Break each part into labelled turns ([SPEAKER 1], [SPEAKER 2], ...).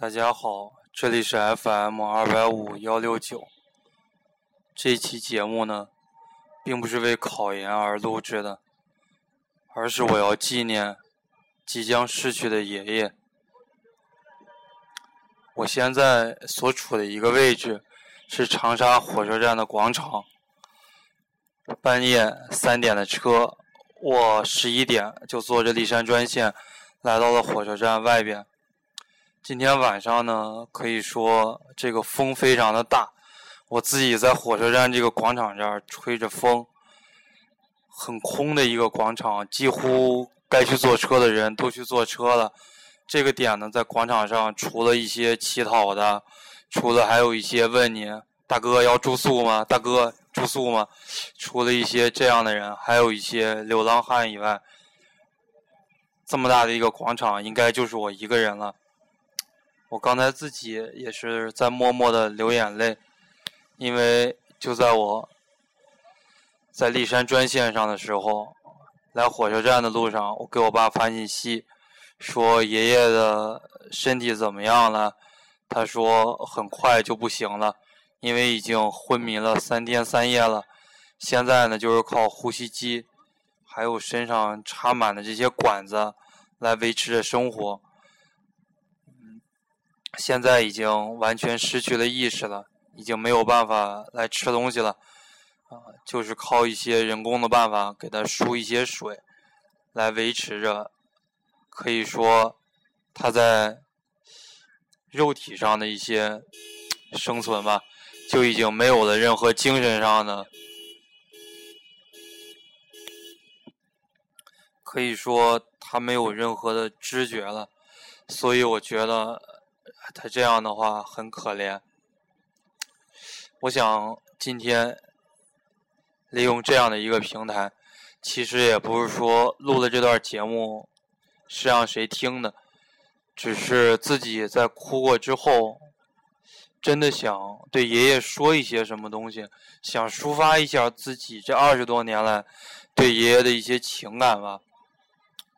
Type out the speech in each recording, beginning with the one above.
[SPEAKER 1] 大家好，这里是 FM 二百五幺六九。这期节目呢，并不是为考研而录制的，而是我要纪念即将逝去的爷爷。我现在所处的一个位置是长沙火车站的广场。半夜三点的车，我十一点就坐着历山专线来到了火车站外边。今天晚上呢，可以说这个风非常的大，我自己在火车站这个广场这儿吹着风，很空的一个广场，几乎该去坐车的人都去坐车了。这个点呢，在广场上除了一些乞讨的，除了还有一些问你大哥要住宿吗？大哥住宿吗？除了一些这样的人，还有一些流浪汉以外，这么大的一个广场，应该就是我一个人了。我刚才自己也是在默默的流眼泪，因为就在我在历山专线上的时候，来火车站的路上，我给我爸发信息，说爷爷的身体怎么样了？他说很快就不行了，因为已经昏迷了三天三夜了，现在呢就是靠呼吸机，还有身上插满的这些管子来维持着生活。现在已经完全失去了意识了，已经没有办法来吃东西了，啊，就是靠一些人工的办法给他输一些水，来维持着，可以说他在肉体上的一些生存吧，就已经没有了任何精神上的，可以说他没有任何的知觉了，所以我觉得。他这样的话很可怜。我想今天利用这样的一个平台，其实也不是说录的这段节目是让谁听的，只是自己在哭过之后，真的想对爷爷说一些什么东西，想抒发一下自己这二十多年来对爷爷的一些情感吧。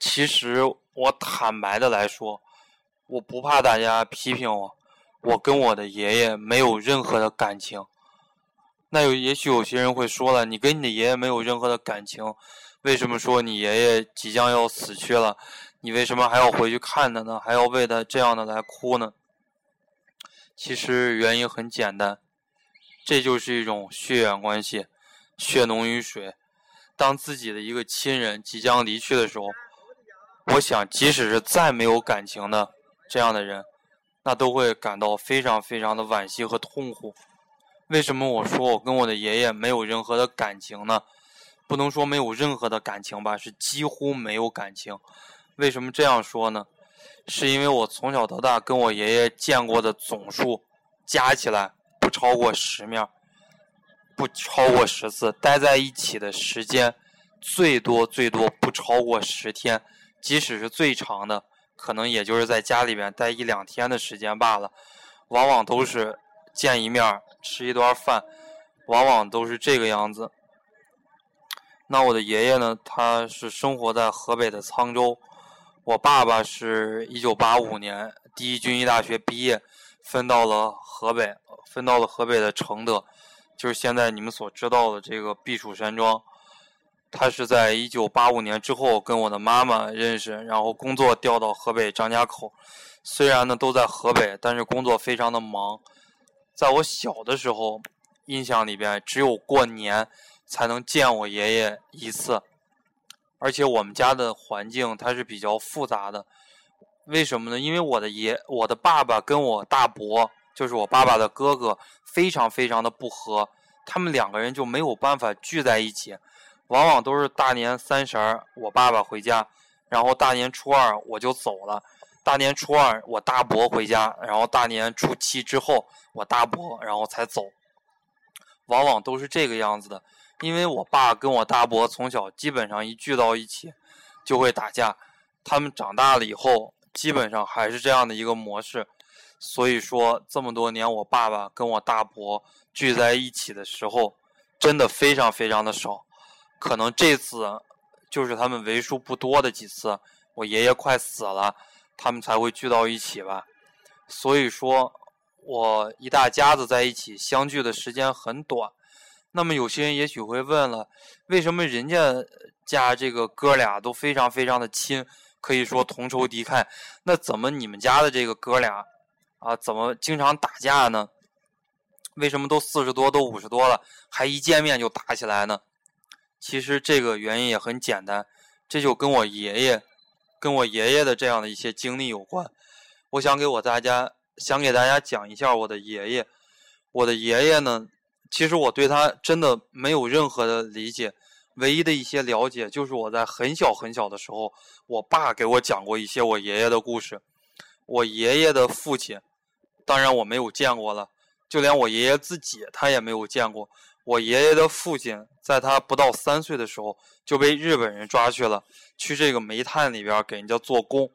[SPEAKER 1] 其实我坦白的来说。我不怕大家批评我，我跟我的爷爷没有任何的感情。那有也许有些人会说了，你跟你的爷爷没有任何的感情，为什么说你爷爷即将要死去了，你为什么还要回去看他呢？还要为他这样的来哭呢？其实原因很简单，这就是一种血缘关系，血浓于水。当自己的一个亲人即将离去的时候，我想，即使是再没有感情的。这样的人，那都会感到非常非常的惋惜和痛苦。为什么我说我跟我的爷爷没有任何的感情呢？不能说没有任何的感情吧，是几乎没有感情。为什么这样说呢？是因为我从小到大跟我爷爷见过的总数加起来不超过十面，不超过十次，待在一起的时间最多最多不超过十天，即使是最长的。可能也就是在家里边待一两天的时间罢了，往往都是见一面吃一顿饭，往往都是这个样子。那我的爷爷呢？他是生活在河北的沧州，我爸爸是一九八五年第一军医大学毕业，分到了河北，分到了河北的承德，就是现在你们所知道的这个避暑山庄。他是在一九八五年之后跟我的妈妈认识，然后工作调到河北张家口。虽然呢都在河北，但是工作非常的忙。在我小的时候，印象里边只有过年才能见我爷爷一次。而且我们家的环境它是比较复杂的，为什么呢？因为我的爷、我的爸爸跟我大伯，就是我爸爸的哥哥，非常非常的不和，他们两个人就没有办法聚在一起。往往都是大年三十儿，我爸爸回家，然后大年初二我就走了。大年初二我大伯回家，然后大年初七之后我大伯然后才走。往往都是这个样子的，因为我爸跟我大伯从小基本上一聚到一起就会打架。他们长大了以后，基本上还是这样的一个模式。所以说这么多年，我爸爸跟我大伯聚在一起的时候，真的非常非常的少。可能这次就是他们为数不多的几次，我爷爷快死了，他们才会聚到一起吧。所以说，我一大家子在一起相聚的时间很短。那么有些人也许会问了，为什么人家家这个哥俩都非常非常的亲，可以说同仇敌忾，那怎么你们家的这个哥俩啊，怎么经常打架呢？为什么都四十多、都五十多了，还一见面就打起来呢？其实这个原因也很简单，这就跟我爷爷、跟我爷爷的这样的一些经历有关。我想给我大家，想给大家讲一下我的爷爷。我的爷爷呢？其实我对他真的没有任何的理解，唯一的一些了解就是我在很小很小的时候，我爸给我讲过一些我爷爷的故事。我爷爷的父亲，当然我没有见过了，就连我爷爷自己他也没有见过。我爷爷的父亲在他不到三岁的时候就被日本人抓去了，去这个煤炭里边给人家做工，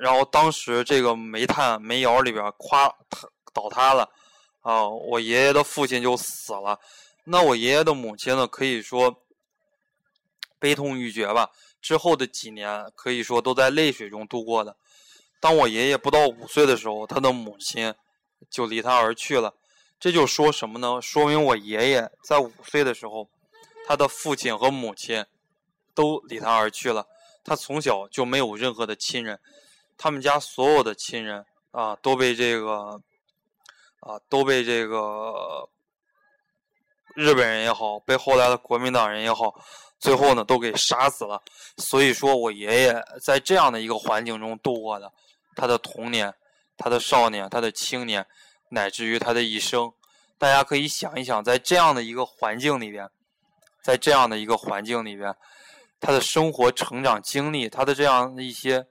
[SPEAKER 1] 然后当时这个煤炭煤窑里边垮倒塌了。啊，我爷爷的父亲就死了，那我爷爷的母亲呢？可以说悲痛欲绝吧。之后的几年可以说都在泪水中度过的。当我爷爷不到五岁的时候，他的母亲就离他而去了。这就说什么呢？说明我爷爷在五岁的时候，他的父亲和母亲都离他而去了。他从小就没有任何的亲人，他们家所有的亲人啊都被这个。啊，都被这个日本人也好，被后来的国民党人也好，最后呢都给杀死了。所以说我爷爷在这样的一个环境中度过的他的童年、他的少年、他的青年，乃至于他的一生。大家可以想一想，在这样的一个环境里边，在这样的一个环境里边，他的生活、成长经历，他的这样的一些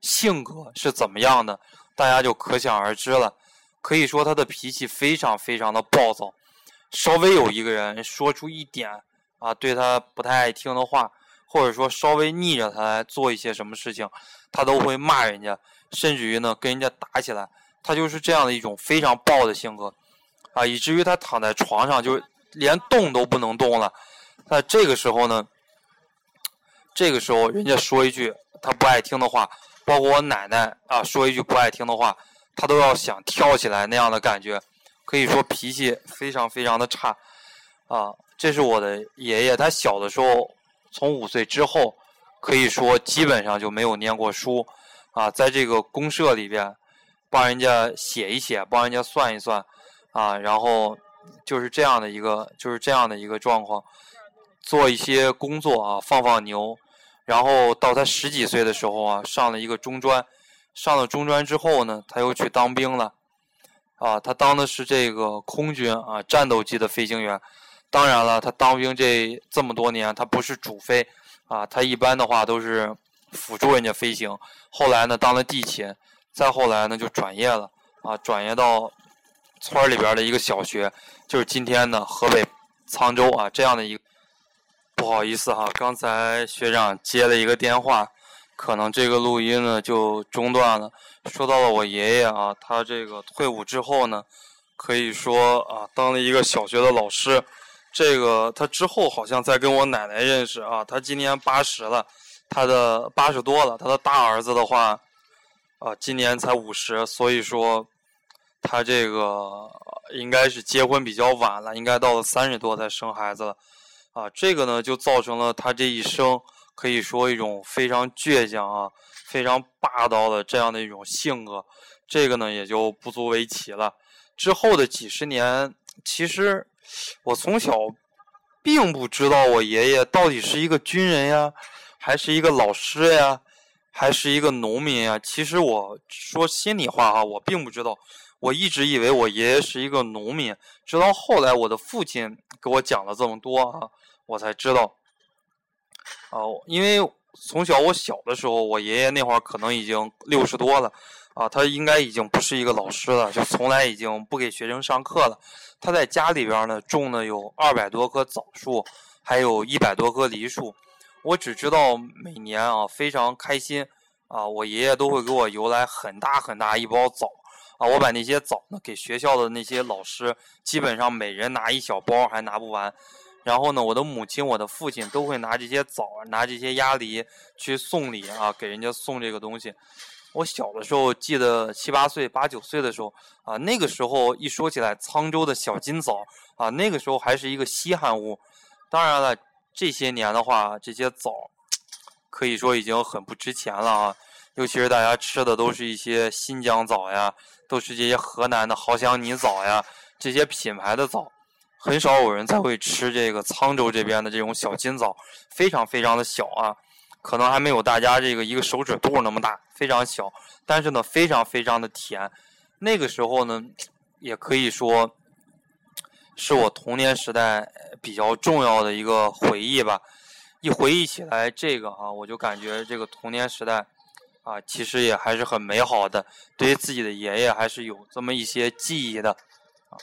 [SPEAKER 1] 性格是怎么样的，大家就可想而知了。可以说他的脾气非常非常的暴躁，稍微有一个人说出一点啊对他不太爱听的话，或者说稍微逆着他来做一些什么事情，他都会骂人家，甚至于呢跟人家打起来。他就是这样的一种非常暴的性格啊，以至于他躺在床上就连动都不能动了。那这个时候呢，这个时候人家说一句他不爱听的话，包括我奶奶啊说一句不爱听的话。他都要想跳起来那样的感觉，可以说脾气非常非常的差，啊，这是我的爷爷。他小的时候，从五岁之后，可以说基本上就没有念过书，啊，在这个公社里边，帮人家写一写，帮人家算一算，啊，然后就是这样的一个，就是这样的一个状况，做一些工作啊，放放牛，然后到他十几岁的时候啊，上了一个中专。上了中专之后呢，他又去当兵了，啊，他当的是这个空军啊，战斗机的飞行员。当然了，他当兵这这么多年，他不是主飞，啊，他一般的话都是辅助人家飞行。后来呢，当了地勤，再后来呢就转业了，啊，转业到村里边的一个小学，就是今天的河北沧州啊这样的一个。不好意思哈，刚才学长接了一个电话。可能这个录音呢就中断了。说到了我爷爷啊，他这个退伍之后呢，可以说啊当了一个小学的老师。这个他之后好像在跟我奶奶认识啊，他今年八十了，他的八十多了。他的大儿子的话啊，今年才五十，所以说他这个应该是结婚比较晚了，应该到了三十多才生孩子了啊。这个呢就造成了他这一生。可以说一种非常倔强啊，非常霸道的这样的一种性格，这个呢也就不足为奇了。之后的几十年，其实我从小并不知道我爷爷到底是一个军人呀，还是一个老师呀，还是一个农民啊。其实我说心里话啊，我并不知道。我一直以为我爷爷是一个农民，直到后来我的父亲给我讲了这么多啊，我才知道。哦，因为从小我小的时候，我爷爷那会儿可能已经六十多了，啊，他应该已经不是一个老师了，就从来已经不给学生上课了。他在家里边呢种的有二百多棵枣树，还有一百多棵梨树。我只知道每年啊非常开心，啊，我爷爷都会给我邮来很大很大一包枣，啊，我把那些枣呢给学校的那些老师，基本上每人拿一小包还拿不完。然后呢，我的母亲、我的父亲都会拿这些枣、拿这些鸭梨去送礼啊，给人家送这个东西。我小的时候记得七八岁、八九岁的时候啊，那个时候一说起来沧州的小金枣啊，那个时候还是一个稀罕物。当然了，这些年的话，这些枣可以说已经很不值钱了啊。尤其是大家吃的都是一些新疆枣呀，都是这些河南的好香泥枣呀，这些品牌的枣，很少有人才会吃这个沧州这边的这种小金枣，非常非常的小啊，可能还没有大家这个一个手指肚那么大，非常小，但是呢，非常非常的甜。那个时候呢，也可以说是我童年时代比较重要的一个回忆吧。一回忆起来这个啊，我就感觉这个童年时代。啊，其实也还是很美好的，对于自己的爷爷还是有这么一些记忆的，啊，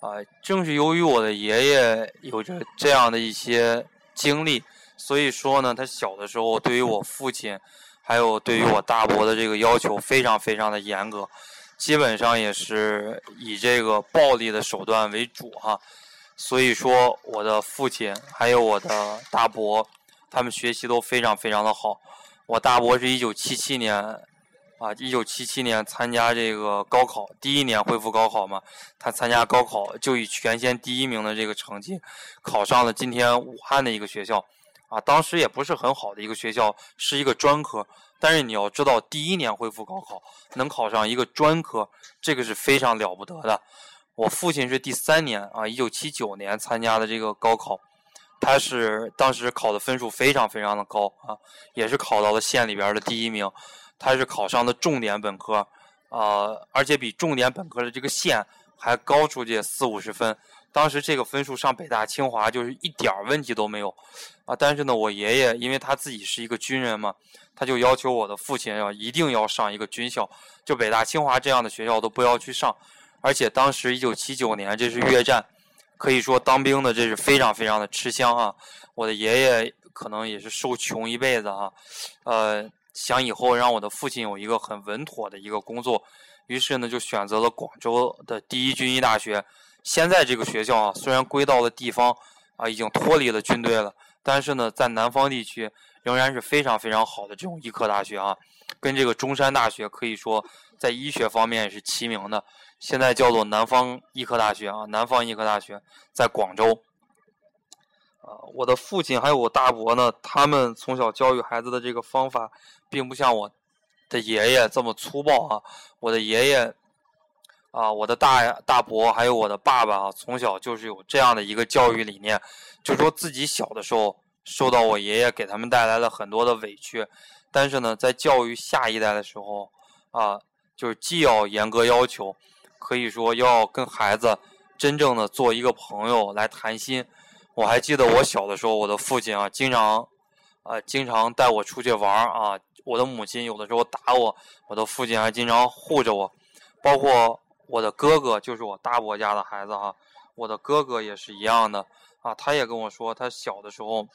[SPEAKER 1] 啊，正是由于我的爷爷有着这样的一些经历，所以说呢，他小的时候对于我父亲，还有对于我大伯的这个要求非常非常的严格，基本上也是以这个暴力的手段为主哈，所以说我的父亲还有我的大伯。他们学习都非常非常的好。我大伯是一九七七年，啊，一九七七年参加这个高考，第一年恢复高考嘛，他参加高考就以全县第一名的这个成绩，考上了今天武汉的一个学校，啊，当时也不是很好的一个学校，是一个专科。但是你要知道，第一年恢复高考能考上一个专科，这个是非常了不得的。我父亲是第三年啊，一九七九年参加的这个高考。他是当时考的分数非常非常的高啊，也是考到了县里边的第一名。他是考上的重点本科，啊，而且比重点本科的这个县还高出去四五十分。当时这个分数上北大清华就是一点问题都没有啊。但是呢，我爷爷因为他自己是一个军人嘛，他就要求我的父亲要一定要上一个军校，就北大清华这样的学校都不要去上。而且当时一九七九年这是越战。可以说当兵的这是非常非常的吃香啊！我的爷爷可能也是受穷一辈子啊，呃，想以后让我的父亲有一个很稳妥的一个工作，于是呢就选择了广州的第一军医大学。现在这个学校啊，虽然归到了地方啊，已经脱离了军队了，但是呢，在南方地区仍然是非常非常好的这种医科大学啊，跟这个中山大学可以说在医学方面是齐名的。现在叫做南方医科大学啊，南方医科大学在广州。啊，我的父亲还有我大伯呢，他们从小教育孩子的这个方法，并不像我的爷爷这么粗暴啊。我的爷爷啊，我的大大伯还有我的爸爸啊，从小就是有这样的一个教育理念，就说自己小的时候受到我爷爷给他们带来了很多的委屈，但是呢，在教育下一代的时候啊，就是既要严格要求。可以说要跟孩子真正的做一个朋友来谈心。我还记得我小的时候，我的父亲啊，经常，啊，经常带我出去玩啊。我的母亲有的时候打我，我的父亲还经常护着我。包括我的哥哥，就是我大伯家的孩子哈，我的哥哥也是一样的啊。他也跟我说，他小的时候，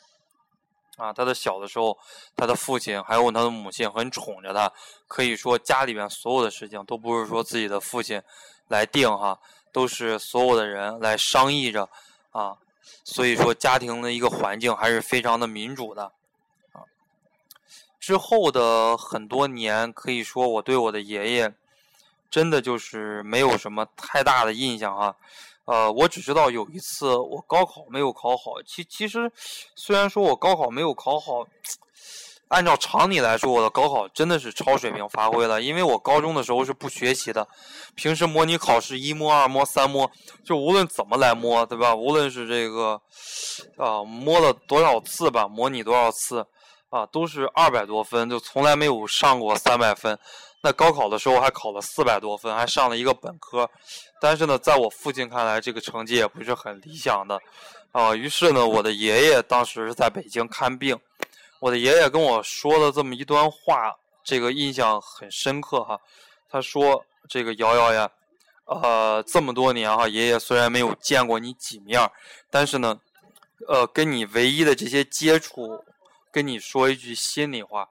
[SPEAKER 1] 啊，他的小的时候，他的父亲还有他的母亲很宠着他。可以说家里边所有的事情都不是说自己的父亲。来定哈，都是所有的人来商议着啊，所以说家庭的一个环境还是非常的民主的啊。之后的很多年，可以说我对我的爷爷真的就是没有什么太大的印象哈。呃，我只知道有一次我高考没有考好，其其实虽然说我高考没有考好。按照常理来说，我的高考真的是超水平发挥了，因为我高中的时候是不学习的，平时模拟考试一摸、二摸、三摸，就无论怎么来摸，对吧？无论是这个，啊，摸了多少次吧，模拟多少次，啊，都是二百多分，就从来没有上过三百分。那高考的时候还考了四百多分，还上了一个本科，但是呢，在我父亲看来，这个成绩也不是很理想的，啊，于是呢，我的爷爷当时是在北京看病。我的爷爷跟我说了这么一段话，这个印象很深刻哈。他说：“这个瑶瑶呀，呃，这么多年哈，爷爷虽然没有见过你几面，但是呢，呃，跟你唯一的这些接触，跟你说一句心里话，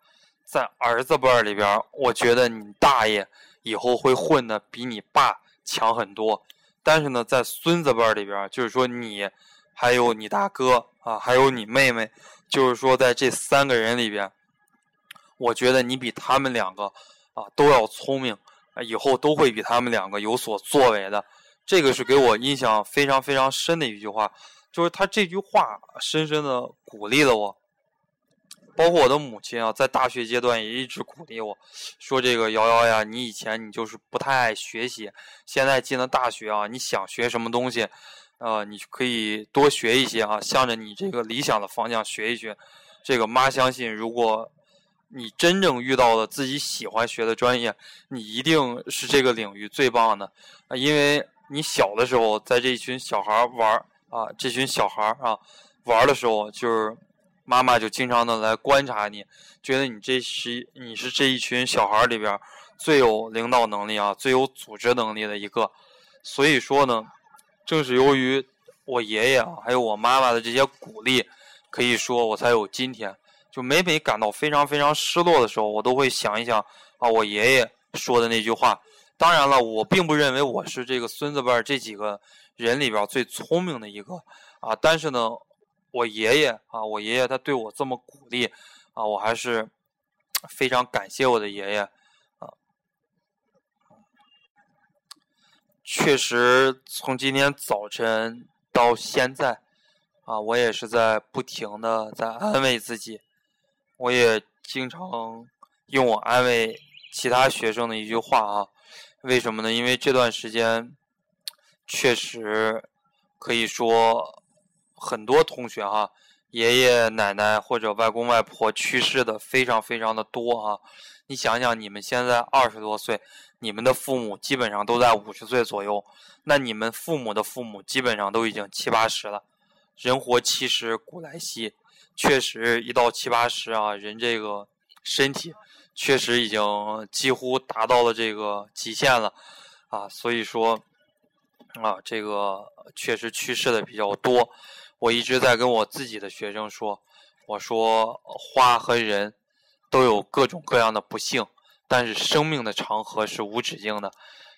[SPEAKER 1] 在儿子辈儿里边，我觉得你大爷以后会混的比你爸强很多。但是呢，在孙子辈儿里边，就是说你，还有你大哥啊，还有你妹妹。”就是说，在这三个人里边，我觉得你比他们两个啊都要聪明，以后都会比他们两个有所作为的。这个是给我印象非常非常深的一句话，就是他这句话深深的鼓励了我。包括我的母亲啊，在大学阶段也一直鼓励我，说这个瑶瑶呀，你以前你就是不太爱学习，现在进了大学啊，你想学什么东西，呃，你可以多学一些啊，向着你这个理想的方向学一学。这个妈相信，如果你真正遇到了自己喜欢学的专业，你一定是这个领域最棒的啊，因为你小的时候在这一群小孩玩啊，这群小孩啊玩的时候就是。妈妈就经常的来观察你，觉得你这是你是这一群小孩里边最有领导能力啊，最有组织能力的一个。所以说呢，正是由于我爷爷啊，还有我妈妈的这些鼓励，可以说我才有今天。就每每感到非常非常失落的时候，我都会想一想啊，我爷爷说的那句话。当然了，我并不认为我是这个孙子辈这几个人里边最聪明的一个啊，但是呢。我爷爷啊，我爷爷他对我这么鼓励啊，我还是非常感谢我的爷爷啊。确实，从今天早晨到现在啊，我也是在不停的在安慰自己。我也经常用我安慰其他学生的一句话啊，为什么呢？因为这段时间确实可以说。很多同学哈，爷爷奶奶或者外公外婆去世的非常非常的多啊。你想想，你们现在二十多岁，你们的父母基本上都在五十岁左右，那你们父母的父母基本上都已经七八十了。人活七十古来稀，确实一到七八十啊，人这个身体确实已经几乎达到了这个极限了啊。所以说啊，这个确实去世的比较多。我一直在跟我自己的学生说，我说花和人都有各种各样的不幸，但是生命的长河是无止境的。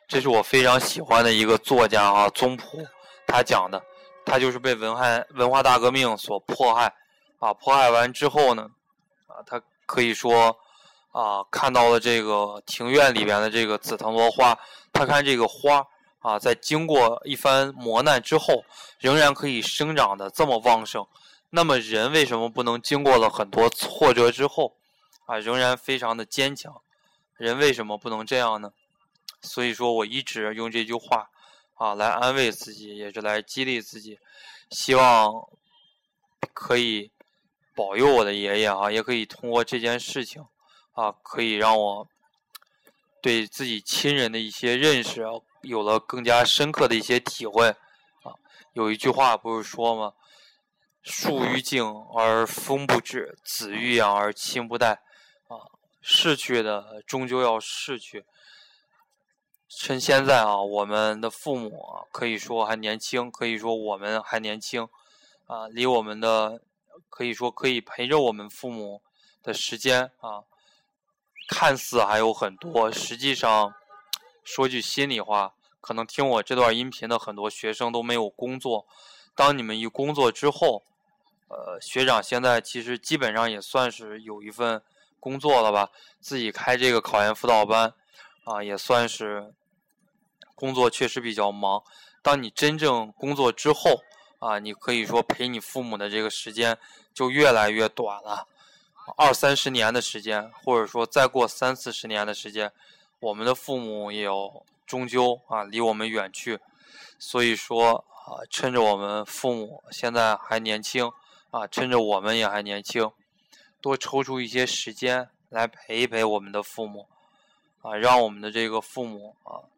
[SPEAKER 1] 这是我非常喜欢的一个作家啊，宗璞，他讲的，他就是被文化文化大革命所迫害，啊，迫害完之后呢，啊，他可以说啊，看到了这个庭院里边的这个紫藤萝花，他看这个花。啊，在经过一番磨难之后，仍然可以生长的这么旺盛，那么人为什么不能经过了很多挫折之后，啊，仍然非常的坚强？人为什么不能这样呢？所以说我一直用这句话，啊，来安慰自己，也是来激励自己，希望可以保佑我的爷爷啊，也可以通过这件事情，啊，可以让我对自己亲人的一些认识啊。有了更加深刻的一些体会，啊，有一句话不是说吗？树欲静而风不止，子欲养而亲不待，啊，逝去的终究要逝去。趁现在啊，我们的父母啊，可以说还年轻，可以说我们还年轻，啊，离我们的可以说可以陪着我们父母的时间啊，看似还有很多，实际上。说句心里话，可能听我这段音频的很多学生都没有工作。当你们一工作之后，呃，学长现在其实基本上也算是有一份工作了吧，自己开这个考研辅导班，啊，也算是工作确实比较忙。当你真正工作之后，啊，你可以说陪你父母的这个时间就越来越短了，二三十年的时间，或者说再过三四十年的时间。我们的父母也要终究啊离我们远去，所以说啊，趁着我们父母现在还年轻啊，趁着我们也还年轻，多抽出一些时间来陪一陪我们的父母啊，让我们的这个父母啊，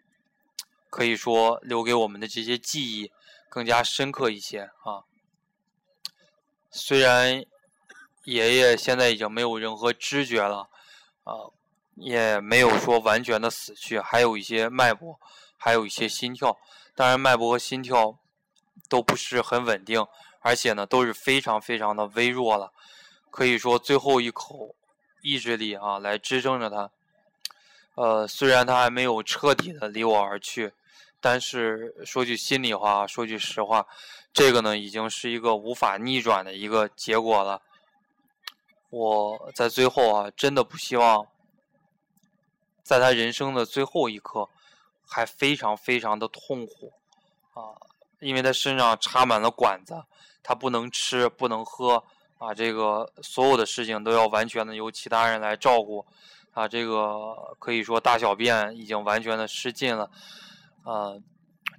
[SPEAKER 1] 可以说留给我们的这些记忆更加深刻一些啊。虽然爷爷现在已经没有任何知觉了啊。也没有说完全的死去，还有一些脉搏，还有一些心跳。当然，脉搏和心跳都不是很稳定，而且呢都是非常非常的微弱了。可以说最后一口意志力啊，来支撑着他。呃，虽然他还没有彻底的离我而去，但是说句心里话，说句实话，这个呢已经是一个无法逆转的一个结果了。我在最后啊，真的不希望在他人生的最后一刻还非常非常的痛苦啊，因为他身上插满了管子，他不能吃，不能喝啊，这个所有的事情都要完全的由其他人来照顾啊，这个可以说大小便已经完全的失禁了啊，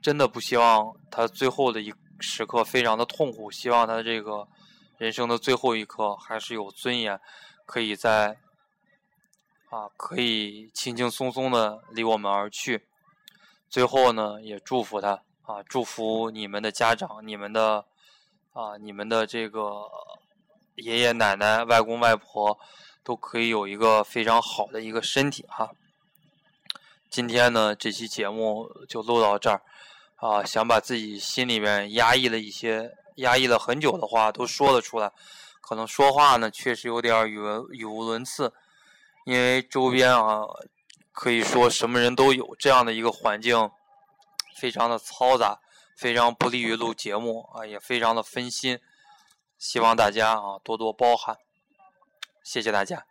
[SPEAKER 1] 真的不希望他最后的一时刻非常的痛苦，希望他这个。人生的最后一刻，还是有尊严，可以在啊，可以轻轻松松的离我们而去。最后呢，也祝福他啊，祝福你们的家长、你们的啊、你们的这个爷爷奶奶、外公外婆，都可以有一个非常好的一个身体哈。今天呢，这期节目就录到这儿啊，想把自己心里面压抑的一些。压抑了很久的话都说了出来，可能说话呢确实有点语文语无伦次，因为周边啊可以说什么人都有，这样的一个环境非常的嘈杂，非常不利于录节目啊，也非常的分心，希望大家啊多多包涵，谢谢大家。